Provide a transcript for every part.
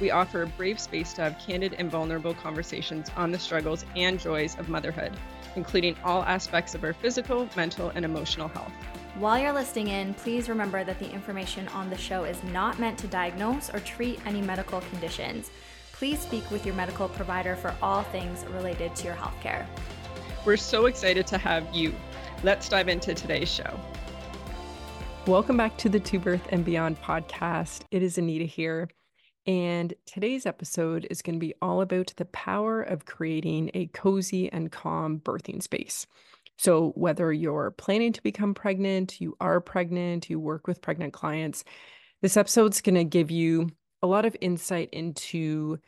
We offer a brave space to have candid and vulnerable conversations on the struggles and joys of motherhood, including all aspects of our physical, mental, and emotional health. While you're listening in, please remember that the information on the show is not meant to diagnose or treat any medical conditions. Please speak with your medical provider for all things related to your healthcare. We're so excited to have you. Let's dive into today's show. Welcome back to the To Birth and Beyond podcast. It is Anita here. And today's episode is going to be all about the power of creating a cozy and calm birthing space. So, whether you're planning to become pregnant, you are pregnant, you work with pregnant clients, this episode's going to give you a lot of insight into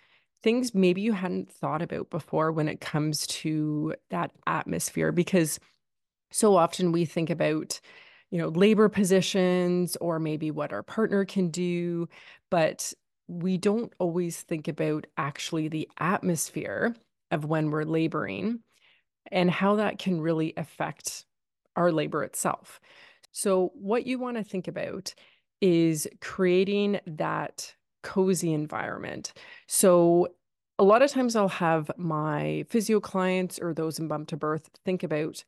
things maybe you hadn't thought about before when it comes to that atmosphere. Because so often we think about, you know, labor positions or maybe what our partner can do, but we don't always think about actually the atmosphere of when we're laboring and how that can really affect our labor itself. So, what you want to think about is creating that cozy environment. So, a lot of times I'll have my physio clients or those in bump to birth think about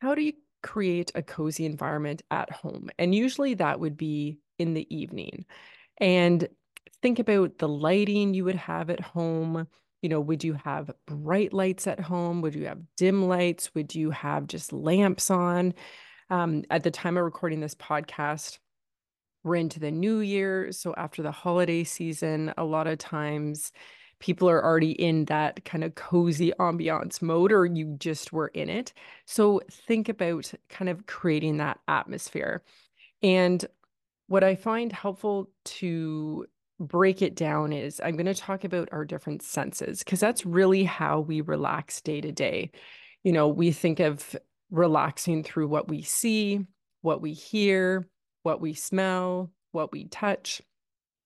how do you create a cozy environment at home? And usually that would be in the evening. And think about the lighting you would have at home. You know, would you have bright lights at home? Would you have dim lights? Would you have just lamps on? Um, at the time of recording this podcast, we're into the new year. So after the holiday season, a lot of times people are already in that kind of cozy ambiance mode or you just were in it. So think about kind of creating that atmosphere. And what I find helpful to break it down is I'm going to talk about our different senses because that's really how we relax day to day. You know, we think of relaxing through what we see, what we hear, what we smell, what we touch.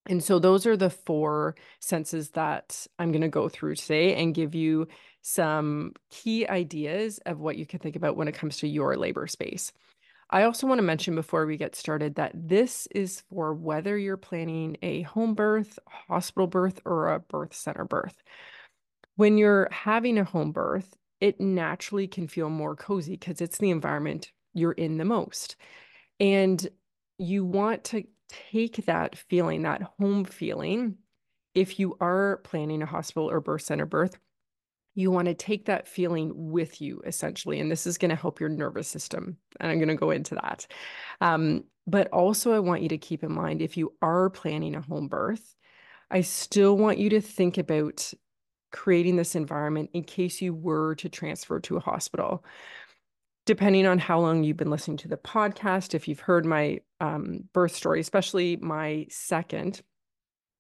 And so those are the four senses that I'm going to go through today and give you some key ideas of what you can think about when it comes to your labor space. I also want to mention before we get started that this is for whether you're planning a home birth, hospital birth, or a birth center birth. When you're having a home birth, it naturally can feel more cozy because it's the environment you're in the most. And you want to take that feeling, that home feeling, if you are planning a hospital or birth center birth, you want to take that feeling with you essentially and this is going to help your nervous system and i'm going to go into that. Um, but also i want you to keep in mind if you are planning a home birth i still want you to think about creating this environment in case you were to transfer to a hospital. Depending on how long you've been listening to the podcast if you've heard my um, birth story especially my second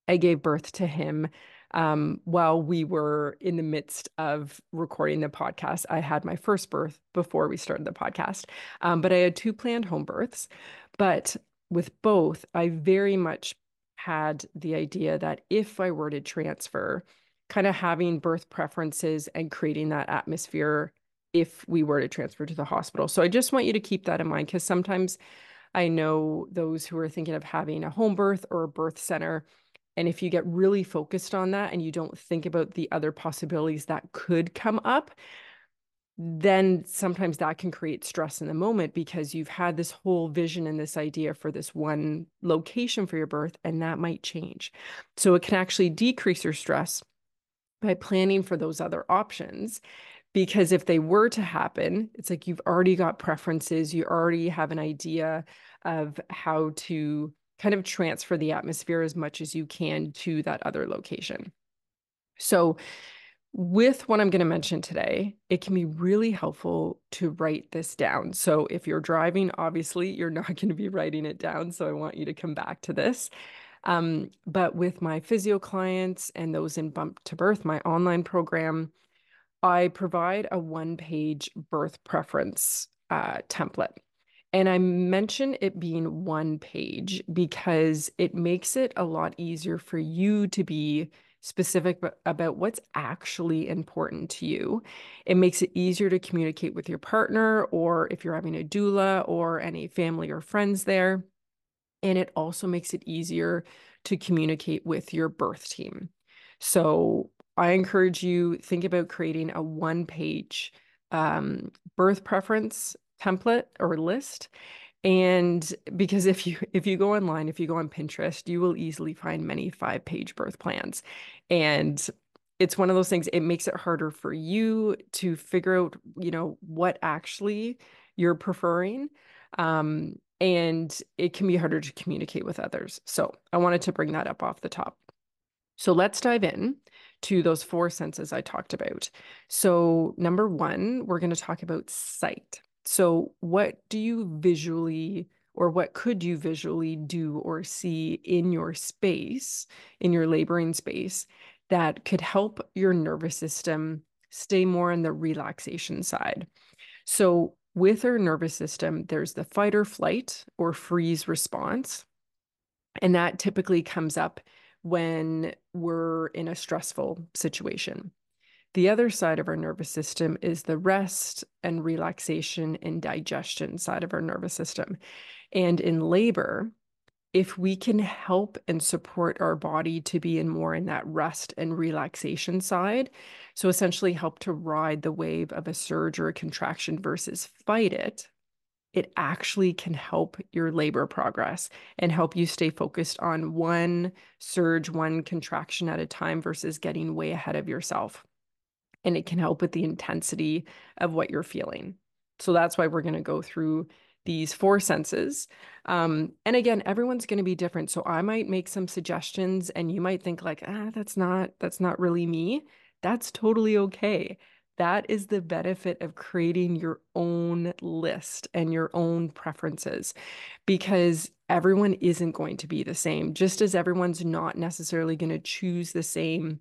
i gave birth to him um, while we were in the midst of recording the podcast. I had my first birth before we started the podcast, um, but I had two planned home births. But with both, I very much had the idea that if I were to transfer, kind of having birth preferences and creating that atmosphere if we were to transfer to the hospital. So I just want you to keep that in mind because sometimes I know those who are thinking of having a home birth or a birth center and if you get really focused on that and you don't think about the other possibilities that could come up, then sometimes that can create stress in the moment because you've had this whole vision and this idea for this one location for your birth, and that might change. So it can actually decrease your stress by planning for those other options. Because if they were to happen, it's like you've already got preferences, you already have an idea of how to kind of transfer the atmosphere as much as you can to that other location. So, with what I'm going to mention today, it can be really helpful to write this down. So, if you're driving, obviously, you're not going to be writing it down. So, I want you to come back to this. Um, but with my physio clients and those in Bump to Birth, my online program, I provide a one page birth preference uh, template. And I mention it being one page because it makes it a lot easier for you to be specific about what's actually important to you. It makes it easier to communicate with your partner or if you're having a doula or any family or friends there. And it also makes it easier to communicate with your birth team. So I encourage you think about creating a one page um, birth preference template or list and because if you if you go online if you go on pinterest you will easily find many five page birth plans and it's one of those things it makes it harder for you to figure out you know what actually you're preferring um, and it can be harder to communicate with others. So i wanted to bring that up off the top. So let's dive in to those four senses i talked about. So number one we're going to talk about sight so, what do you visually or what could you visually do or see in your space, in your laboring space, that could help your nervous system stay more on the relaxation side? So, with our nervous system, there's the fight or flight or freeze response. And that typically comes up when we're in a stressful situation. The other side of our nervous system is the rest and relaxation and digestion side of our nervous system. And in labor, if we can help and support our body to be in more in that rest and relaxation side, so essentially help to ride the wave of a surge or a contraction versus fight it, it actually can help your labor progress and help you stay focused on one surge, one contraction at a time versus getting way ahead of yourself and it can help with the intensity of what you're feeling. So that's why we're going to go through these four senses. Um, and again, everyone's going to be different. So I might make some suggestions and you might think like, ah, that's not, that's not really me. That's totally okay. That is the benefit of creating your own list and your own preferences because everyone isn't going to be the same, just as everyone's not necessarily going to choose the same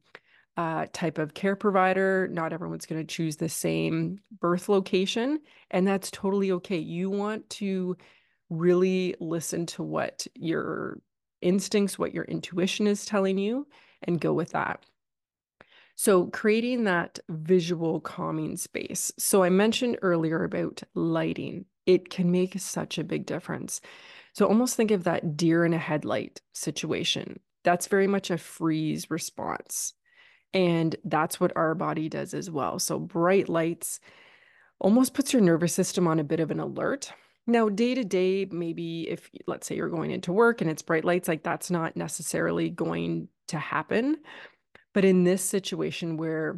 uh, type of care provider. Not everyone's going to choose the same birth location, and that's totally okay. You want to really listen to what your instincts, what your intuition is telling you, and go with that. So, creating that visual calming space. So, I mentioned earlier about lighting, it can make such a big difference. So, almost think of that deer in a headlight situation. That's very much a freeze response. And that's what our body does as well. So, bright lights almost puts your nervous system on a bit of an alert. Now, day to day, maybe if let's say you're going into work and it's bright lights, like that's not necessarily going to happen. But in this situation where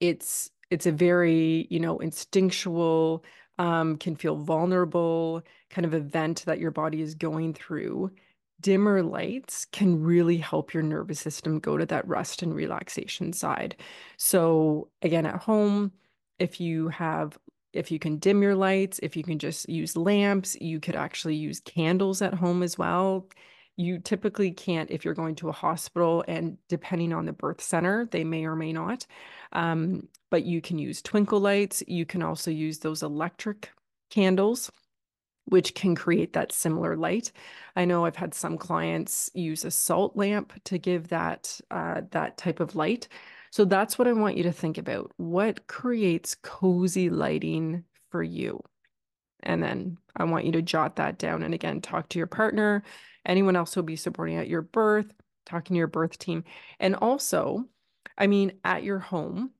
it's it's a very, you know, instinctual, um, can feel vulnerable kind of event that your body is going through, dimmer lights can really help your nervous system go to that rest and relaxation side. So, again, at home, if you have if you can dim your lights, if you can just use lamps, you could actually use candles at home as well. You typically can't if you're going to a hospital, and depending on the birth center, they may or may not. Um, but you can use twinkle lights. You can also use those electric candles which can create that similar light. I know I've had some clients use a salt lamp to give that uh, that type of light. So that's what I want you to think about. What creates cozy lighting for you? And then I want you to jot that down. And again, talk to your partner, anyone else who'll be supporting at your birth, talking to your birth team. And also, I mean, at your home,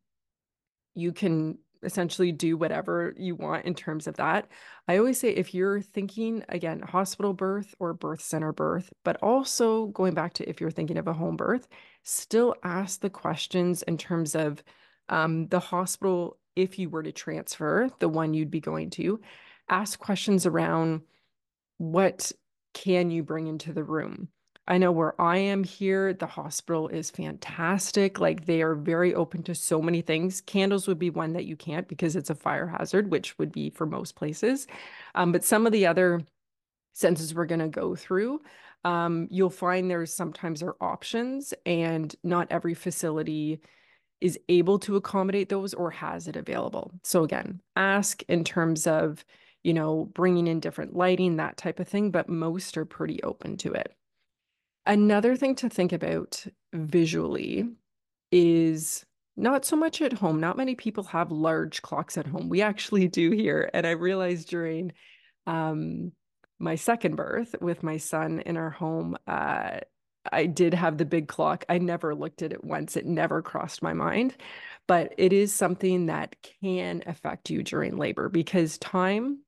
you can essentially do whatever you want in terms of that. I always say if you're thinking, again, hospital birth or birth center birth, but also going back to if you're thinking of a home birth, still ask the questions in terms of um, the hospital, if you were to transfer, the one you'd be going to, ask questions around what can you bring into the room? I know where I am here, the hospital is fantastic. Like they are very open to so many things. Candles would be one that you can't because it's a fire hazard, which would be for most places. Um, but some of the other senses we're going to go through, um, you'll find there's sometimes there are options, and not every facility is able to accommodate those or has it available. So again, ask in terms of, you know, bringing in different lighting, that type of thing, but most are pretty open to it. Another thing to think about visually is not so much at home. Not many people have large clocks at home. We actually do here. And I realized during um, my second birth with my son in our home, uh, I did have the big clock. I never looked at it once. It never crossed my mind. But it is something that can affect you during labor because time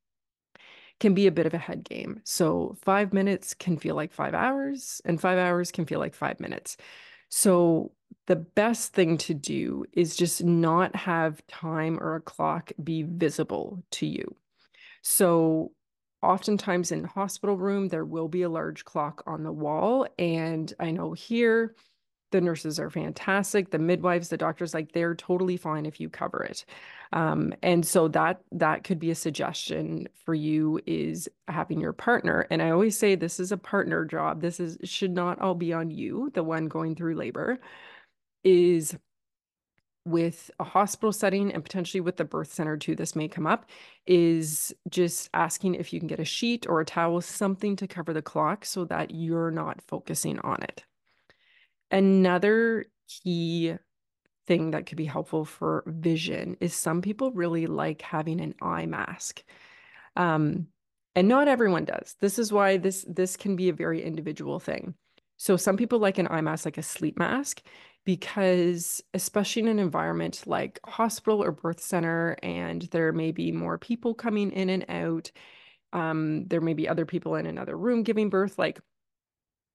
can be a bit of a head game. So five minutes can feel like five hours, and five hours can feel like five minutes. So the best thing to do is just not have time or a clock be visible to you. So oftentimes in the hospital room there will be a large clock on the wall and I know here the nurses are fantastic the midwives the doctors like they're totally fine if you cover it. Um, and so that that could be a suggestion for you is having your partner. And i always say this is a partner job. This is should not all be on you the one going through labor is with a hospital setting and potentially with the birth center too this may come up is just asking if you can get a sheet or a towel something to cover the clock so that you're not focusing on it Another key thing that could be helpful for vision is some people really like having an eye mask. Um, and not everyone does. This is why this this can be a very individual thing. So some people like an eye mask, like a sleep mask, because especially in an environment like hospital or birth center, and there may be more people coming in and out. Um, there may be other people in another room giving birth. Like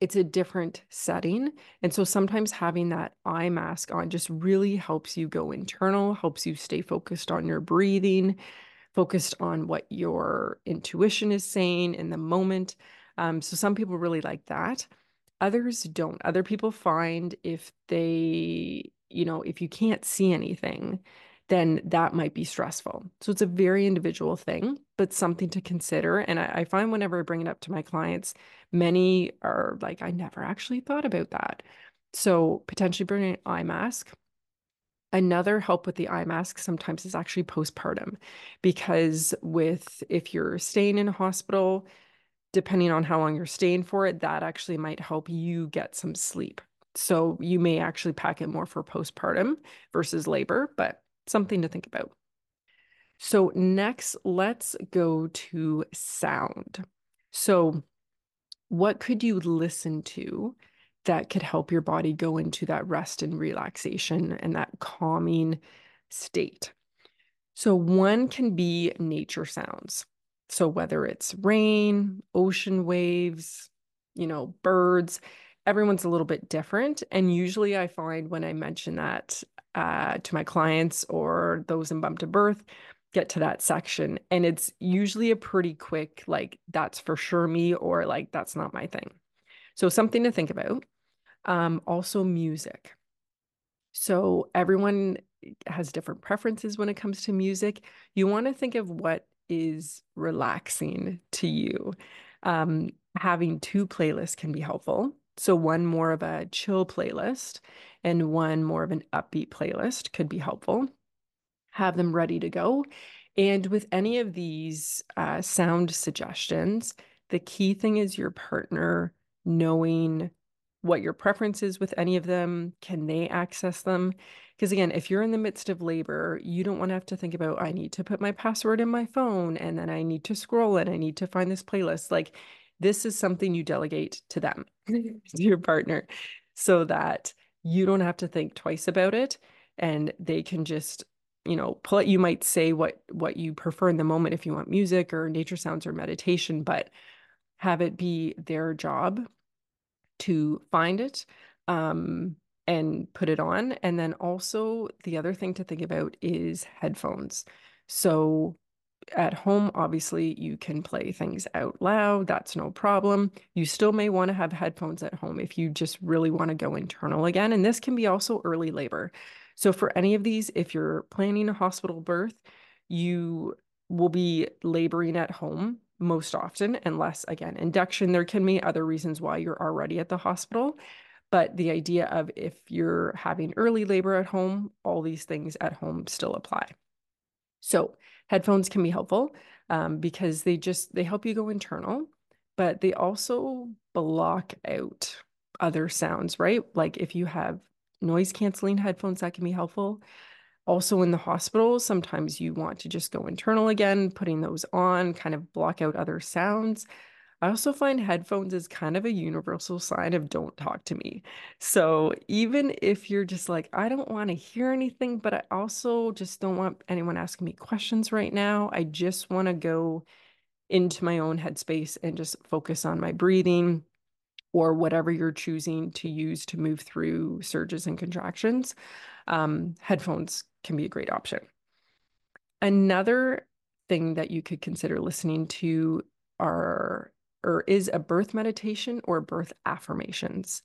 it's a different setting. And so sometimes having that eye mask on just really helps you go internal, helps you stay focused on your breathing, focused on what your intuition is saying in the moment. Um, so some people really like that. Others don't. Other people find if they, you know, if you can't see anything, then that might be stressful. So it's a very individual thing, but something to consider. And I, I, find whenever I bring it up to my clients, many are like, I never actually thought about that. So potentially bringing an eye mask. Another help with the eye mask sometimes is actually postpartum, because with if you're staying in a hospital, depending on how long you're staying for it, that actually might help you get some sleep. So you may actually pack it more for postpartum versus labor, but something to think about. So, next, let's go to sound. So, what could you listen to that could help your body go into that rest and relaxation and that calming state? So, one can be nature sounds. So, whether it's rain, ocean waves, you know, birds, everyone's a little bit different. And usually I find when I mention that uh, to my clients or those in bump to birth, get to that section. And it's usually a pretty quick, like, that's for sure me, or like, that's not my thing. So, something to think about. Um, also, music. So, everyone has different preferences when it comes to music. You want to think of what is relaxing to you. Um, having two playlists can be helpful. So, one more of a chill playlist and one more of an upbeat playlist could be helpful. Have them ready to go. And with any of these uh, sound suggestions, the key thing is your partner knowing what your preference is with any of them. Can they access them? Because again, if you're in the midst of labor, you don't want to have to think about, I need to put my password in my phone and then I need to scroll and I need to find this playlist. Like, this is something you delegate to them, to your partner, so that you don't have to think twice about it and they can just you know pull it you might say what what you prefer in the moment if you want music or nature sounds or meditation but have it be their job to find it um, and put it on and then also the other thing to think about is headphones. So at home, obviously, you can play things out loud. That's no problem. You still may want to have headphones at home if you just really want to go internal again. And this can be also early labor. So, for any of these, if you're planning a hospital birth, you will be laboring at home most often, unless, again, induction. There can be other reasons why you're already at the hospital. But the idea of if you're having early labor at home, all these things at home still apply. So headphones can be helpful um, because they just they help you go internal, but they also block out other sounds, right? Like if you have noise canceling headphones, that can be helpful. Also, in the hospital, sometimes you want to just go internal again, putting those on, kind of block out other sounds. I also find headphones is kind of a universal sign of don't talk to me. So even if you're just like, I don't want to hear anything, but I also just don't want anyone asking me questions right now. I just want to go into my own headspace and just focus on my breathing or whatever you're choosing to use to move through surges and contractions. Um, headphones can be a great option. Another thing that you could consider listening to are or is a birth meditation or birth affirmations.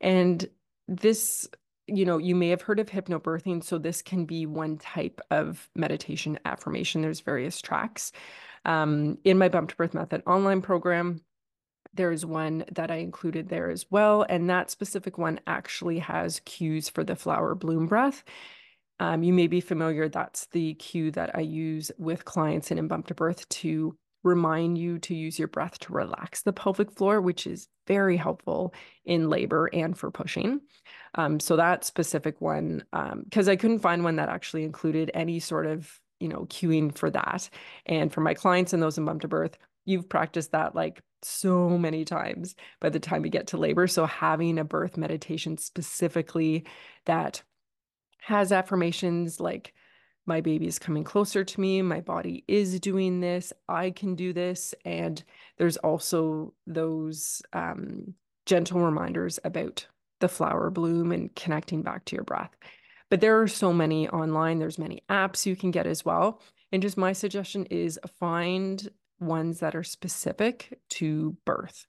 And this, you know, you may have heard of hypnobirthing. So this can be one type of meditation affirmation. There's various tracks. Um, in my Bump to Birth Method online program, there's one that I included there as well. And that specific one actually has cues for the flower bloom breath. Um, you may be familiar, that's the cue that I use with clients in, in Bump to Birth to remind you to use your breath to relax the pelvic floor, which is very helpful in labor and for pushing. Um, so that specific one, because um, I couldn't find one that actually included any sort of, you know, cueing for that. And for my clients and those in bump to birth, you've practiced that like so many times by the time you get to labor. So having a birth meditation specifically that has affirmations like my baby is coming closer to me, my body is doing this, I can do this. And there's also those um, gentle reminders about the flower bloom and connecting back to your breath. But there are so many online, there's many apps you can get as well. And just my suggestion is find ones that are specific to birth.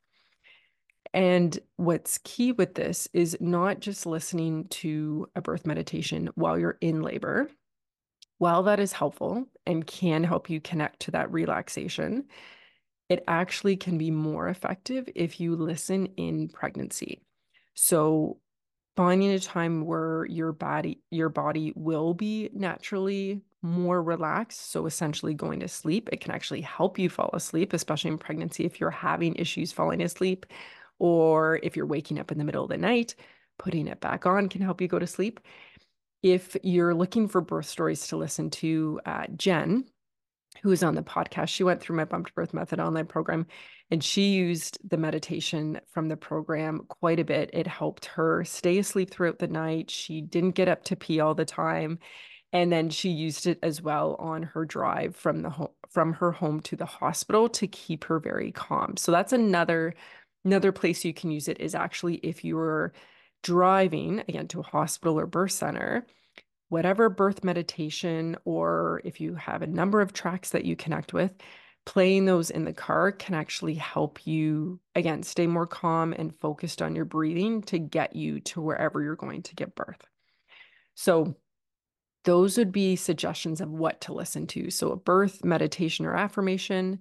And what's key with this is not just listening to a birth meditation while you're in labor, while that is helpful and can help you connect to that relaxation, it actually can be more effective if you listen in pregnancy. So finding a time where your body your body will be naturally more relaxed so essentially going to sleep it can actually help you fall asleep especially in pregnancy if you're having issues falling asleep or if you're waking up in the middle of the night putting it back on can help you go to sleep if you're looking for birth stories to listen to, uh, Jen, who is on the podcast, she went through my Bump to Birth Method online program and she used the meditation from the program quite a bit. It helped her stay asleep throughout the night. She didn't get up to pee all the time. And then she used it as well on her drive from the home from her home to the hospital to keep her very calm. So that's another another place you can use it is actually if you're driving again to a hospital or birth center, whatever birth meditation, or if you have a number of tracks that you connect with, playing those in the car can actually help you, again, stay more calm and focused on your breathing to get you to wherever you're going to give birth. So, those would be suggestions of what to listen to. So, a birth meditation or affirmation,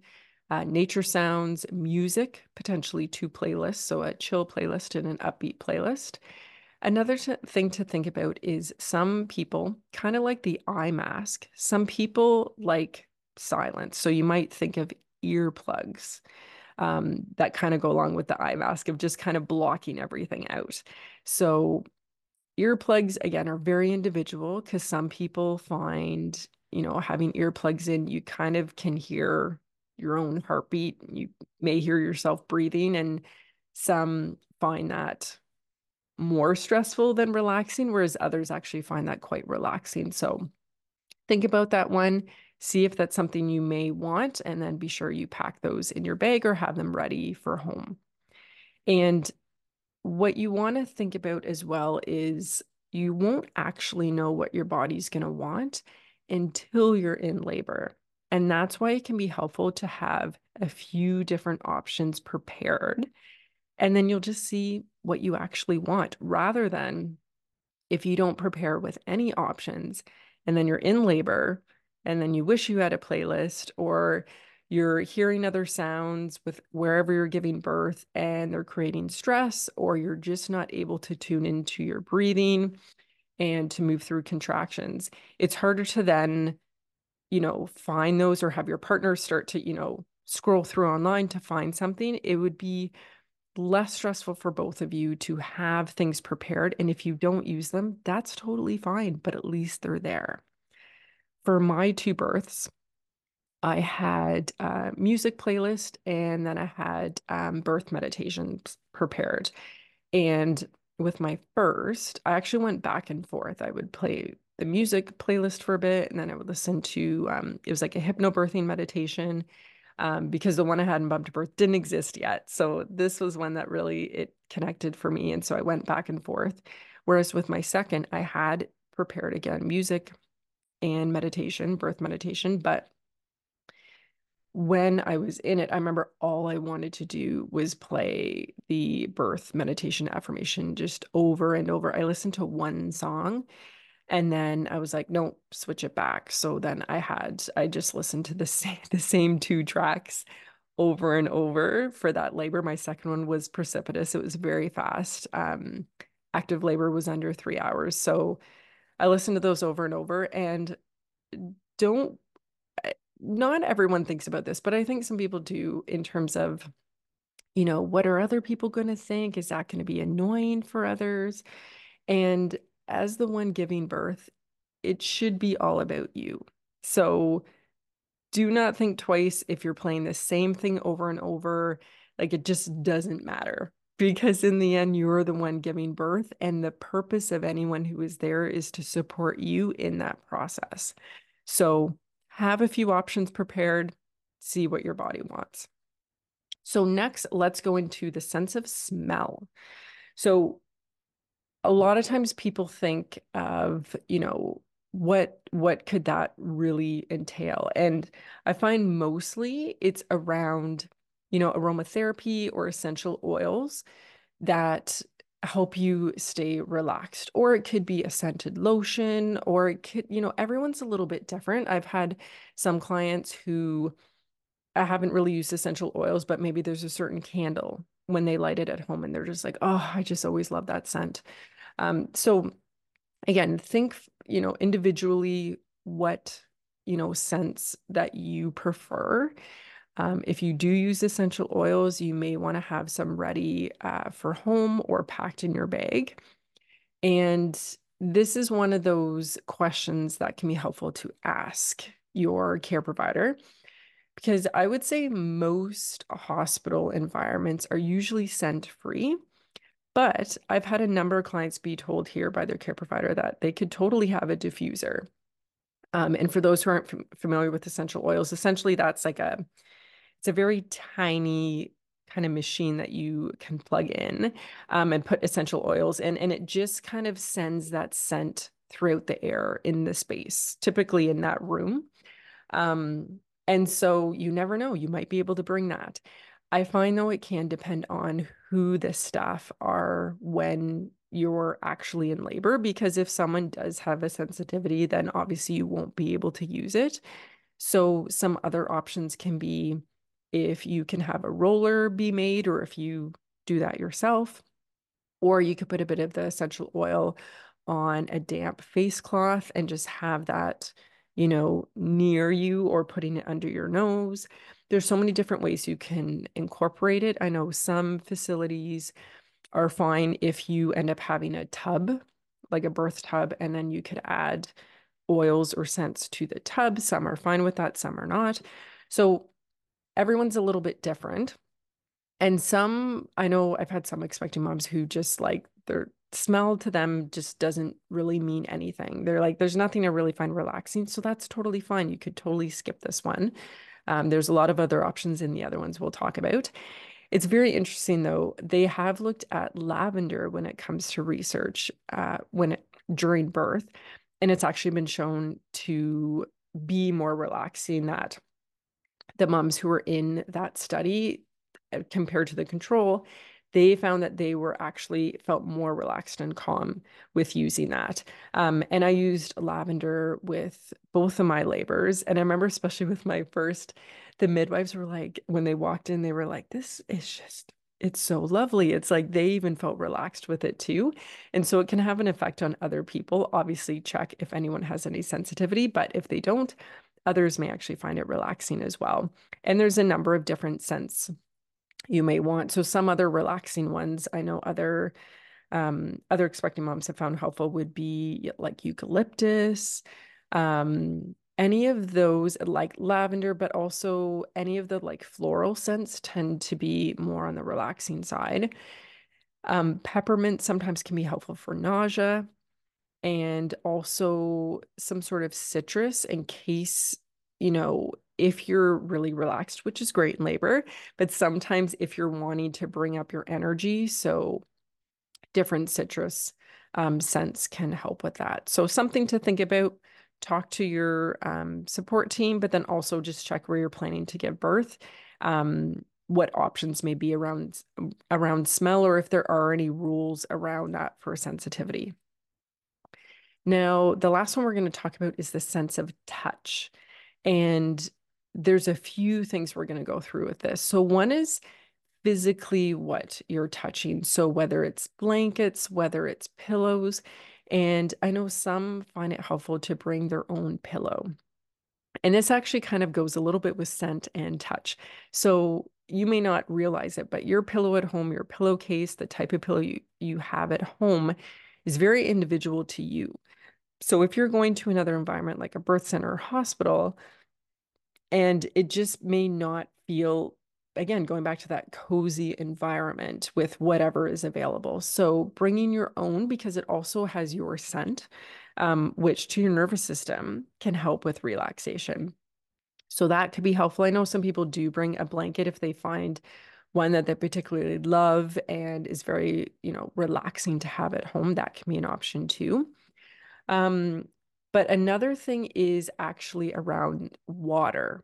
uh, nature sounds, music, potentially two playlists. So, a chill playlist and an upbeat playlist. Another t- thing to think about is some people kind of like the eye mask, some people like silence. So, you might think of earplugs um, that kind of go along with the eye mask of just kind of blocking everything out. So, earplugs again are very individual because some people find you know having earplugs in you kind of can hear your own heartbeat. You may hear yourself breathing, and some find that more stressful than relaxing, whereas others actually find that quite relaxing. So think about that one, see if that's something you may want, and then be sure you pack those in your bag or have them ready for home. And what you want to think about as well is you won't actually know what your body's going to want until you're in labor. And that's why it can be helpful to have a few different options prepared. And then you'll just see what you actually want rather than if you don't prepare with any options and then you're in labor and then you wish you had a playlist or you're hearing other sounds with wherever you're giving birth and they're creating stress, or you're just not able to tune into your breathing and to move through contractions. It's harder to then, you know, find those or have your partner start to, you know, scroll through online to find something. It would be less stressful for both of you to have things prepared. And if you don't use them, that's totally fine, but at least they're there. For my two births, I had a music playlist and then I had um, birth meditations prepared. And with my first, I actually went back and forth. I would play the music playlist for a bit and then I would listen to um, it was like a hypnobirthing meditation um, because the one I had in Bump to Birth didn't exist yet. So this was one that really it connected for me. And so I went back and forth. Whereas with my second, I had prepared again music and meditation, birth meditation, but when I was in it, I remember all I wanted to do was play the birth meditation affirmation just over and over. I listened to one song and then I was like, no, switch it back. So then I had, I just listened to the same, the same two tracks over and over for that labor. My second one was precipitous. It was very fast. Um, active labor was under three hours. So I listened to those over and over and don't not everyone thinks about this, but I think some people do in terms of, you know, what are other people going to think? Is that going to be annoying for others? And as the one giving birth, it should be all about you. So do not think twice if you're playing the same thing over and over. Like it just doesn't matter because in the end, you're the one giving birth. And the purpose of anyone who is there is to support you in that process. So have a few options prepared, see what your body wants. So, next, let's go into the sense of smell. So, a lot of times people think of, you know, what what could that really entail? And I find mostly it's around, you know, aromatherapy or essential oils that help you stay relaxed. Or it could be a scented lotion, or it could, you know, everyone's a little bit different. I've had some clients who I haven't really used essential oils, but maybe there's a certain candle when they light it at home and they're just like, oh, I just always love that scent. Um, so again, think, you know, individually what, you know, scents that you prefer. Um, if you do use essential oils, you may want to have some ready uh, for home or packed in your bag. And this is one of those questions that can be helpful to ask your care provider because I would say most hospital environments are usually scent free. But I've had a number of clients be told here by their care provider that they could totally have a diffuser. Um, and for those who aren't familiar with essential oils, essentially that's like a it's a very tiny kind of machine that you can plug in um, and put essential oils in, and it just kind of sends that scent throughout the air in the space, typically in that room. Um, and so you never know, you might be able to bring that. I find though it can depend on who the staff are when you're actually in labor, because if someone does have a sensitivity, then obviously you won't be able to use it. So some other options can be if you can have a roller be made or if you do that yourself. Or you could put a bit of the essential oil on a damp face cloth and just have that, you know, near you or putting it under your nose. There's so many different ways you can incorporate it. I know some facilities are fine if you end up having a tub, like a birth tub, and then you could add oils or scents to the tub. Some are fine with that, some are not. So everyone's a little bit different. And some, I know I've had some expecting moms who just like their smell to them just doesn't really mean anything. They're like, there's nothing I really find relaxing. So that's totally fine. You could totally skip this one. Um, there's a lot of other options in the other ones we'll talk about. It's very interesting though. They have looked at lavender when it comes to research uh, when it, during birth, and it's actually been shown to be more relaxing that the moms who were in that study uh, compared to the control, they found that they were actually felt more relaxed and calm with using that. Um, and I used lavender with both of my labors. And I remember, especially with my first, the midwives were like, when they walked in, they were like, this is just it's so lovely. It's like they even felt relaxed with it too. And so it can have an effect on other people. Obviously, check if anyone has any sensitivity, but if they don't, others may actually find it relaxing as well. And there's a number of different scents you may want. So some other relaxing ones, I know other um, other expecting moms have found helpful would be like eucalyptus, um, any of those like lavender, but also any of the like floral scents tend to be more on the relaxing side. Um, peppermint sometimes can be helpful for nausea and also some sort of citrus in case, you know, if you're really relaxed, which is great in labor, but sometimes if you're wanting to bring up your energy, so different citrus um, scents can help with that. So something to think about talk to your um, support team, but then also just check where you're planning to give birth. Um, what options may be around around smell or if there are any rules around that for sensitivity. Now, the last one we're going to talk about is the sense of touch. And there's a few things we're going to go through with this. So one is physically what you're touching. So whether it's blankets, whether it's pillows, and I know some find it helpful to bring their own pillow. And this actually kind of goes a little bit with scent and touch. So you may not realize it, but your pillow at home, your pillowcase, the type of pillow you, you have at home is very individual to you. So if you're going to another environment like a birth center or hospital, and it just may not feel again, going back to that cozy environment with whatever is available. So bringing your own because it also has your scent, um, which to your nervous system can help with relaxation. So that could be helpful. I know some people do bring a blanket if they find one that they particularly love and is very, you know, relaxing to have at home. That can be an option too. Um, but another thing is actually around water.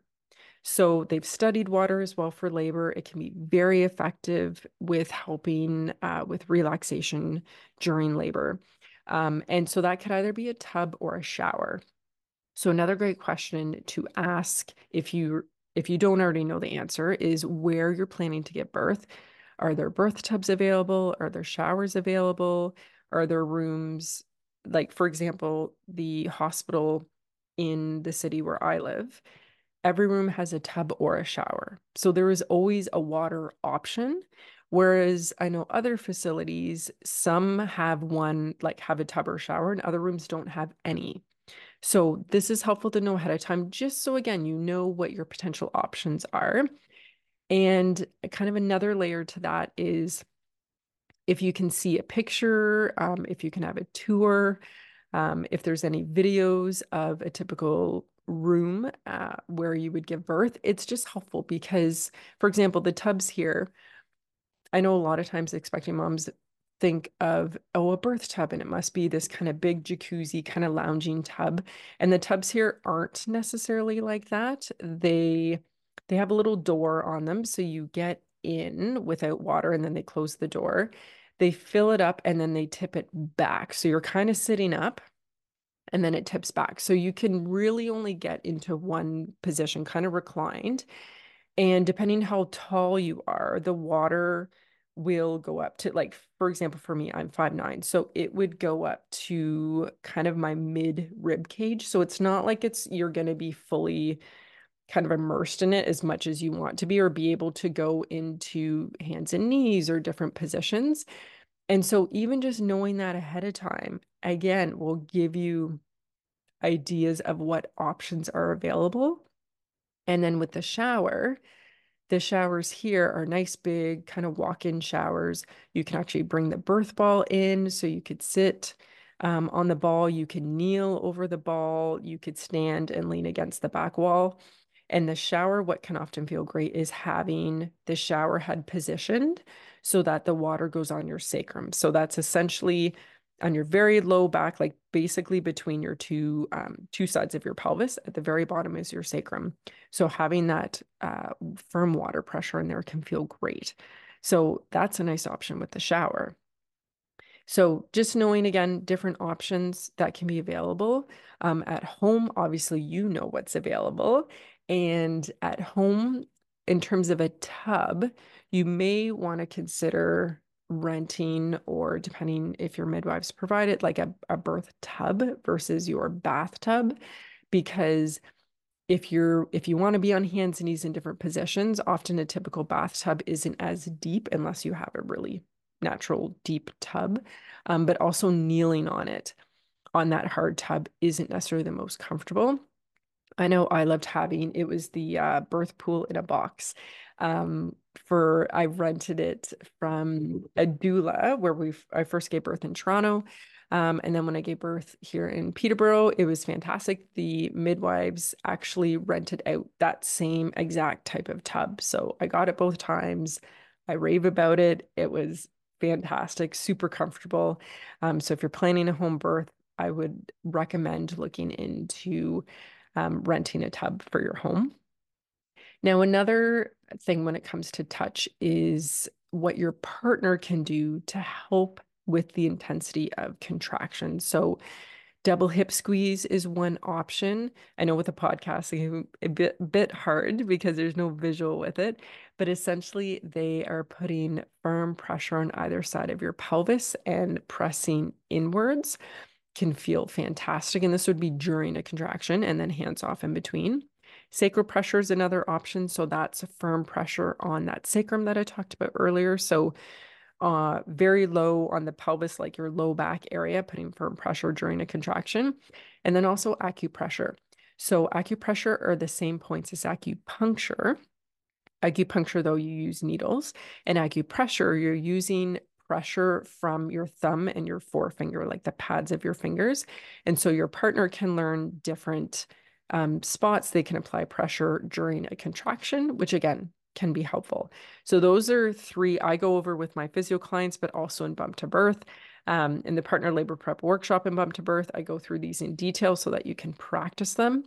So they've studied water as well for labor. It can be very effective with helping uh, with relaxation during labor. Um, and so that could either be a tub or a shower. So another great question to ask if you if you don't already know the answer is where you're planning to give birth. Are there birth tubs available? Are there showers available? Are there rooms like for example, the hospital in the city where I live every room has a tub or a shower. So there is always a water option. Whereas I know other facilities, some have one, like have a tub or shower, and other rooms don't have any. So this is helpful to know ahead of time, just so again, you know what your potential options are. And kind of another layer to that is if you can see a picture, um, if you can have a tour, um, if there's any videos of a typical room uh, where you would give birth, it's just helpful because, for example, the tubs here, I know a lot of times expecting moms think of, oh, a birth tub, and it must be this kind of big jacuzzi, kind of lounging tub. And the tubs here aren't necessarily like that. They they have a little door on them, so you get in without water and then they close the door. They fill it up and then they tip it back. So you're kind of sitting up and then it tips back. So you can really only get into one position, kind of reclined. And depending how tall you are, the water will go up to like for example for me I'm five nine so it would go up to kind of my mid rib cage so it's not like it's you're going to be fully kind of immersed in it as much as you want to be or be able to go into hands and knees or different positions and so even just knowing that ahead of time again will give you ideas of what options are available. And then with the shower, the showers here are nice, big, kind of walk in showers. You can actually bring the birth ball in so you could sit um, on the ball. You can kneel over the ball. You could stand and lean against the back wall. And the shower, what can often feel great is having the shower head positioned so that the water goes on your sacrum. So that's essentially on your very low back, like basically between your two um, two sides of your pelvis. At the very bottom is your sacrum. So having that uh, firm water pressure in there can feel great. So that's a nice option with the shower. So just knowing again different options that can be available um, at home. Obviously, you know what's available, and at home, in terms of a tub, you may want to consider renting or depending if your midwives provide it, like a, a birth tub versus your bathtub, because if you're if you want to be on hands and knees in different positions often a typical bathtub isn't as deep unless you have a really natural deep tub. Um, but also kneeling on it on that hard tub isn't necessarily the most comfortable i know i loved having it was the uh, birth pool in a box um, for I rented it from a doula where we I first gave birth in Toronto. Um, and then when I gave birth here in Peterborough, it was fantastic. The midwives actually rented out that same exact type of tub. So I got it both times. I rave about it. It was fantastic, super comfortable. Um, so if you're planning a home birth, I would recommend looking into um, renting a tub for your home. Now, another thing when it comes to touch is what your partner can do to help with the intensity of contraction. So, double hip squeeze is one option. I know with a podcast, it's a bit, bit hard because there's no visual with it, but essentially they are putting firm pressure on either side of your pelvis and pressing inwards can feel fantastic. And this would be during a contraction and then hands off in between. Sacral pressure is another option. So that's a firm pressure on that sacrum that I talked about earlier. So uh, very low on the pelvis, like your low back area, putting firm pressure during a contraction. And then also acupressure. So acupressure are the same points as acupuncture. Acupuncture, though, you use needles, and acupressure, you're using pressure from your thumb and your forefinger, like the pads of your fingers. And so your partner can learn different um, spots they can apply pressure during a contraction, which again can be helpful. So those are three I go over with my physio clients, but also in Bump to Birth. Um, in the partner labor prep workshop in Bump to Birth, I go through these in detail so that you can practice them.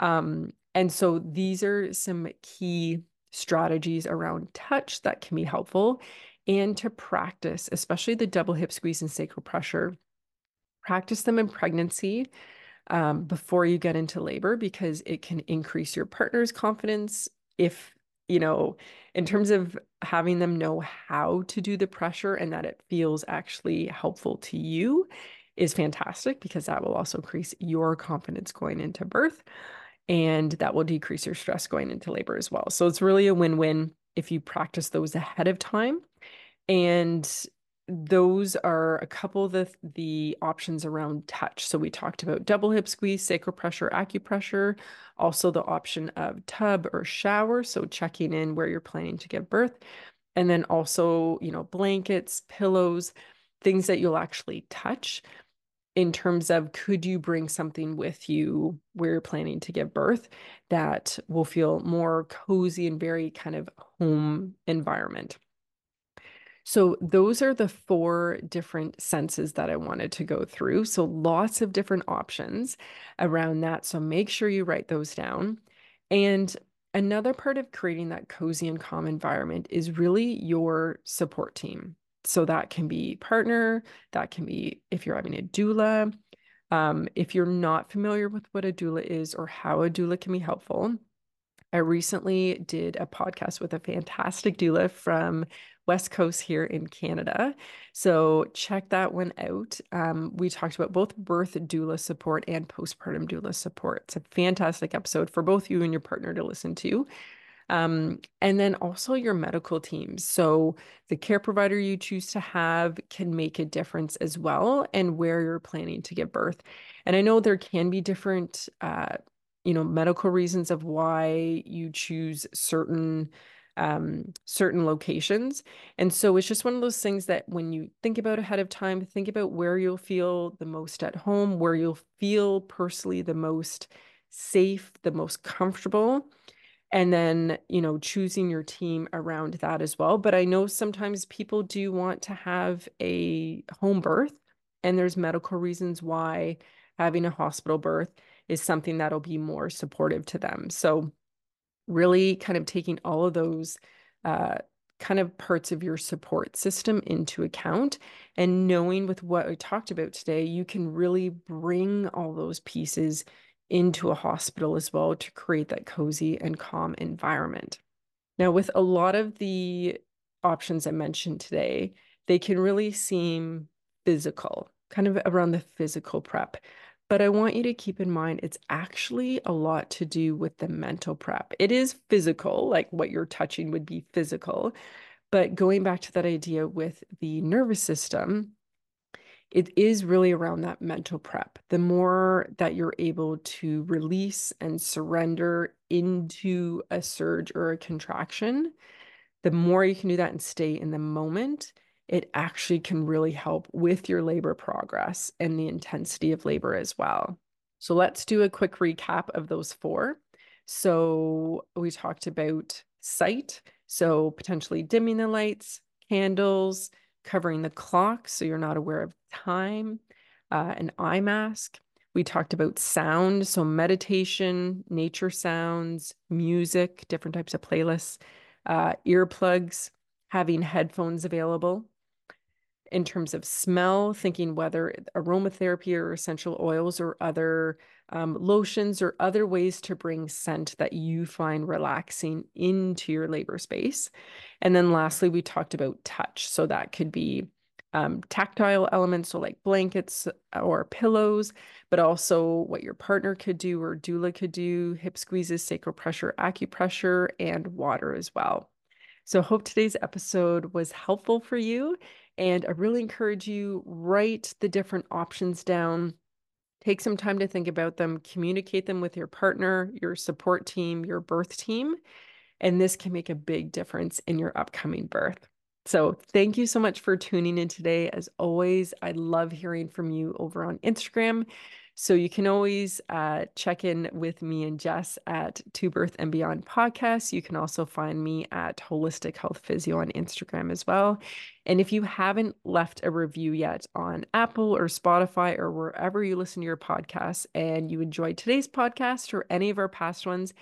Um, and so these are some key strategies around touch that can be helpful and to practice, especially the double hip squeeze and sacral pressure. Practice them in pregnancy um, before you get into labor because it can increase your partner's confidence if you know in terms of having them know how to do the pressure and that it feels actually helpful to you is fantastic because that will also increase your confidence going into birth and that will decrease your stress going into labor as well so it's really a win-win if you practice those ahead of time and those are a couple of the, the options around touch. So we talked about double hip squeeze, sacral pressure, acupressure, also the option of tub or shower. So checking in where you're planning to give birth. And then also, you know, blankets, pillows, things that you'll actually touch in terms of could you bring something with you where you're planning to give birth that will feel more cozy and very kind of home environment. So, those are the four different senses that I wanted to go through. So, lots of different options around that. So, make sure you write those down. And another part of creating that cozy and calm environment is really your support team. So, that can be partner, that can be if you're having a doula. Um, if you're not familiar with what a doula is or how a doula can be helpful, I recently did a podcast with a fantastic doula from West Coast here in Canada. So check that one out. Um, we talked about both birth doula support and postpartum doula support. It's a fantastic episode for both you and your partner to listen to. Um, and then also your medical teams. So the care provider you choose to have can make a difference as well, and where you're planning to give birth. And I know there can be different, uh, you know, medical reasons of why you choose certain um, certain locations. And so it's just one of those things that when you think about ahead of time, think about where you'll feel the most at home, where you'll feel personally the most safe, the most comfortable. And then, you know, choosing your team around that as well. But I know sometimes people do want to have a home birth, and there's medical reasons why having a hospital birth is something that'll be more supportive to them. So really kind of taking all of those uh, kind of parts of your support system into account. And knowing with what we talked about today, you can really bring all those pieces into a hospital as well to create that cozy and calm environment. Now, with a lot of the options I mentioned today, they can really seem physical, kind of around the physical prep. But I want you to keep in mind it's actually a lot to do with the mental prep. It is physical, like what you're touching would be physical. But going back to that idea with the nervous system, it is really around that mental prep. The more that you're able to release and surrender into a surge or a contraction, the more you can do that and stay in the moment, it actually can really help with your labor progress and the intensity of labor as well. So let's do a quick recap of those four. So we talked about sight, so potentially dimming the lights, candles, covering the clock so you're not aware of time, uh, an eye mask. We talked about sound, so meditation, nature sounds, music, different types of playlists, uh, earplugs, having headphones available in terms of smell, thinking whether aromatherapy or essential oils or other um, lotions or other ways to bring scent that you find relaxing into your labor space. And then lastly, we talked about touch. So that could be um, tactile elements, so like blankets or pillows, but also what your partner could do or doula could do, hip squeezes, sacral pressure, acupressure, and water as well. So, I hope today's episode was helpful for you. And I really encourage you write the different options down. Take some time to think about them, communicate them with your partner, your support team, your birth team, and this can make a big difference in your upcoming birth. So, thank you so much for tuning in today. As always, I love hearing from you over on Instagram. So you can always uh, check in with me and Jess at To Birth and Beyond podcast. You can also find me at Holistic Health Physio on Instagram as well. And if you haven't left a review yet on Apple or Spotify or wherever you listen to your podcasts and you enjoyed today's podcast or any of our past ones,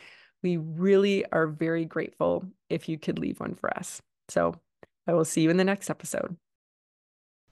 we really are very grateful if you could leave one for us. So I will see you in the next episode.